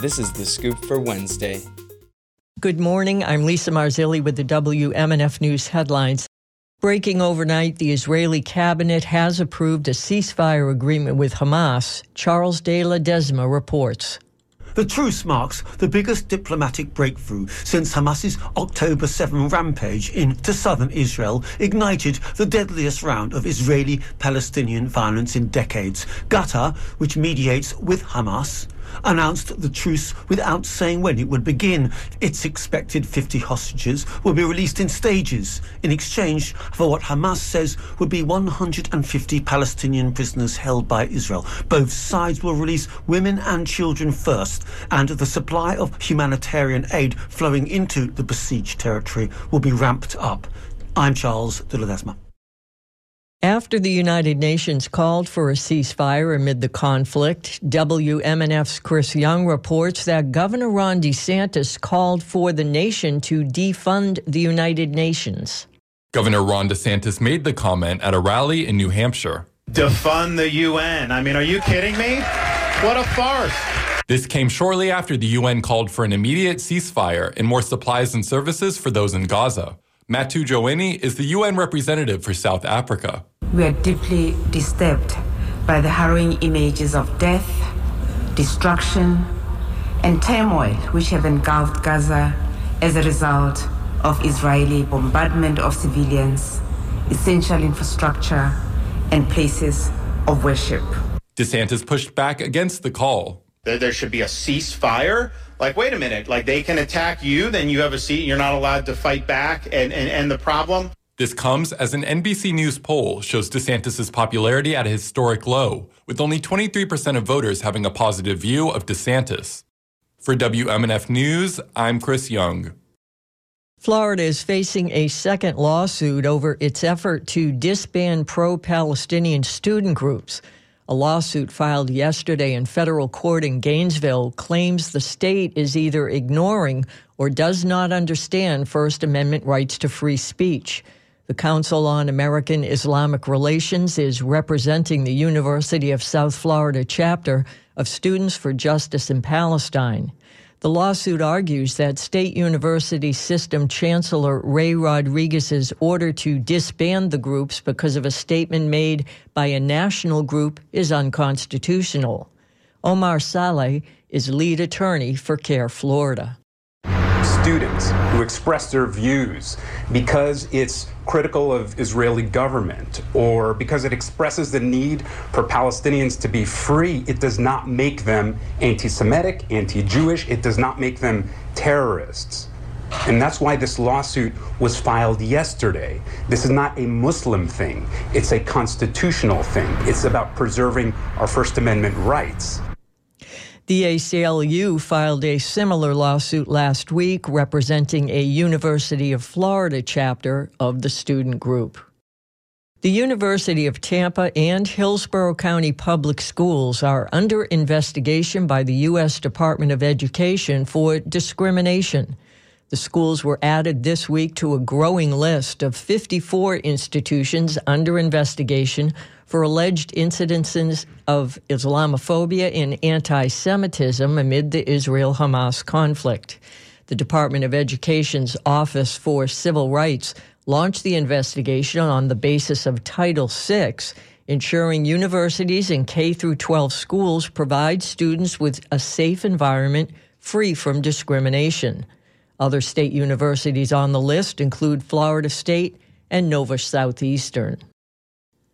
This is The Scoop for Wednesday. Good morning. I'm Lisa Marzilli with the WMNF News headlines. Breaking overnight, the Israeli cabinet has approved a ceasefire agreement with Hamas. Charles de Ledesma reports. The truce marks the biggest diplomatic breakthrough since Hamas's October 7 rampage into southern Israel ignited the deadliest round of Israeli Palestinian violence in decades. Qatar, which mediates with Hamas, announced the truce without saying when it would begin. Its expected 50 hostages will be released in stages in exchange for what Hamas says would be 150 Palestinian prisoners held by Israel. Both sides will release women and children first, and the supply of humanitarian aid flowing into the besieged territory will be ramped up. I'm Charles de Ledesma. After the United Nations called for a ceasefire amid the conflict, WMNF's Chris Young reports that Governor Ron DeSantis called for the nation to defund the United Nations. Governor Ron DeSantis made the comment at a rally in New Hampshire. Defund the UN. I mean, are you kidding me? What a farce. This came shortly after the UN called for an immediate ceasefire and more supplies and services for those in Gaza. Mathu Joyini is the UN representative for South Africa. We are deeply disturbed by the harrowing images of death, destruction, and turmoil which have engulfed Gaza as a result of Israeli bombardment of civilians, essential infrastructure, and places of worship. DeSantis pushed back against the call. There should be a ceasefire. Like, wait a minute, like they can attack you, then you have a seat, you're not allowed to fight back and, and, and the problem. This comes as an NBC News poll shows DeSantis' popularity at a historic low, with only 23% of voters having a positive view of DeSantis. For WMNF News, I'm Chris Young. Florida is facing a second lawsuit over its effort to disband pro Palestinian student groups. A lawsuit filed yesterday in federal court in Gainesville claims the state is either ignoring or does not understand First Amendment rights to free speech. The Council on American Islamic Relations is representing the University of South Florida chapter of Students for Justice in Palestine. The lawsuit argues that State University System Chancellor Ray Rodriguez's order to disband the groups because of a statement made by a national group is unconstitutional. Omar Saleh is lead attorney for CAIR Florida students who express their views because it's critical of Israeli government or because it expresses the need for Palestinians to be free, it does not make them anti Semitic, anti Jewish, it does not make them terrorists. And that's why this lawsuit was filed yesterday. This is not a Muslim thing, it's a constitutional thing. It's about preserving our First Amendment rights. The ACLU filed a similar lawsuit last week representing a University of Florida chapter of the student group. The University of Tampa and Hillsborough County Public Schools are under investigation by the U.S. Department of Education for discrimination. The schools were added this week to a growing list of 54 institutions under investigation for alleged incidences of Islamophobia and anti Semitism amid the Israel Hamas conflict. The Department of Education's Office for Civil Rights launched the investigation on the basis of Title VI, ensuring universities and K 12 schools provide students with a safe environment free from discrimination. Other state universities on the list include Florida State and Nova Southeastern.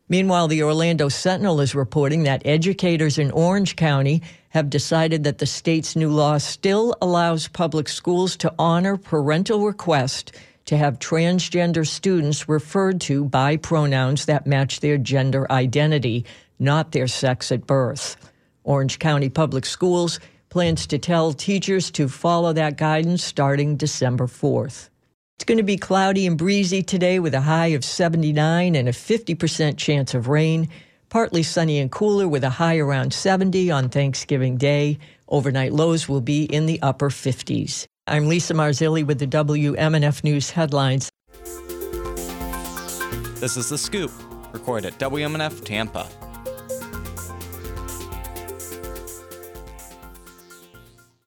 Meanwhile, the Orlando Sentinel is reporting that educators in Orange County have decided that the state's new law still allows public schools to honor parental request to have transgender students referred to by pronouns that match their gender identity, not their sex at birth. Orange County Public Schools plans to tell teachers to follow that guidance starting December 4th. It's going to be cloudy and breezy today with a high of 79 and a 50% chance of rain. Partly sunny and cooler with a high around 70 on Thanksgiving Day. Overnight lows will be in the upper 50s. I'm Lisa Marzilli with the WMNF News headlines. This is The Scoop, recorded at WMNF Tampa.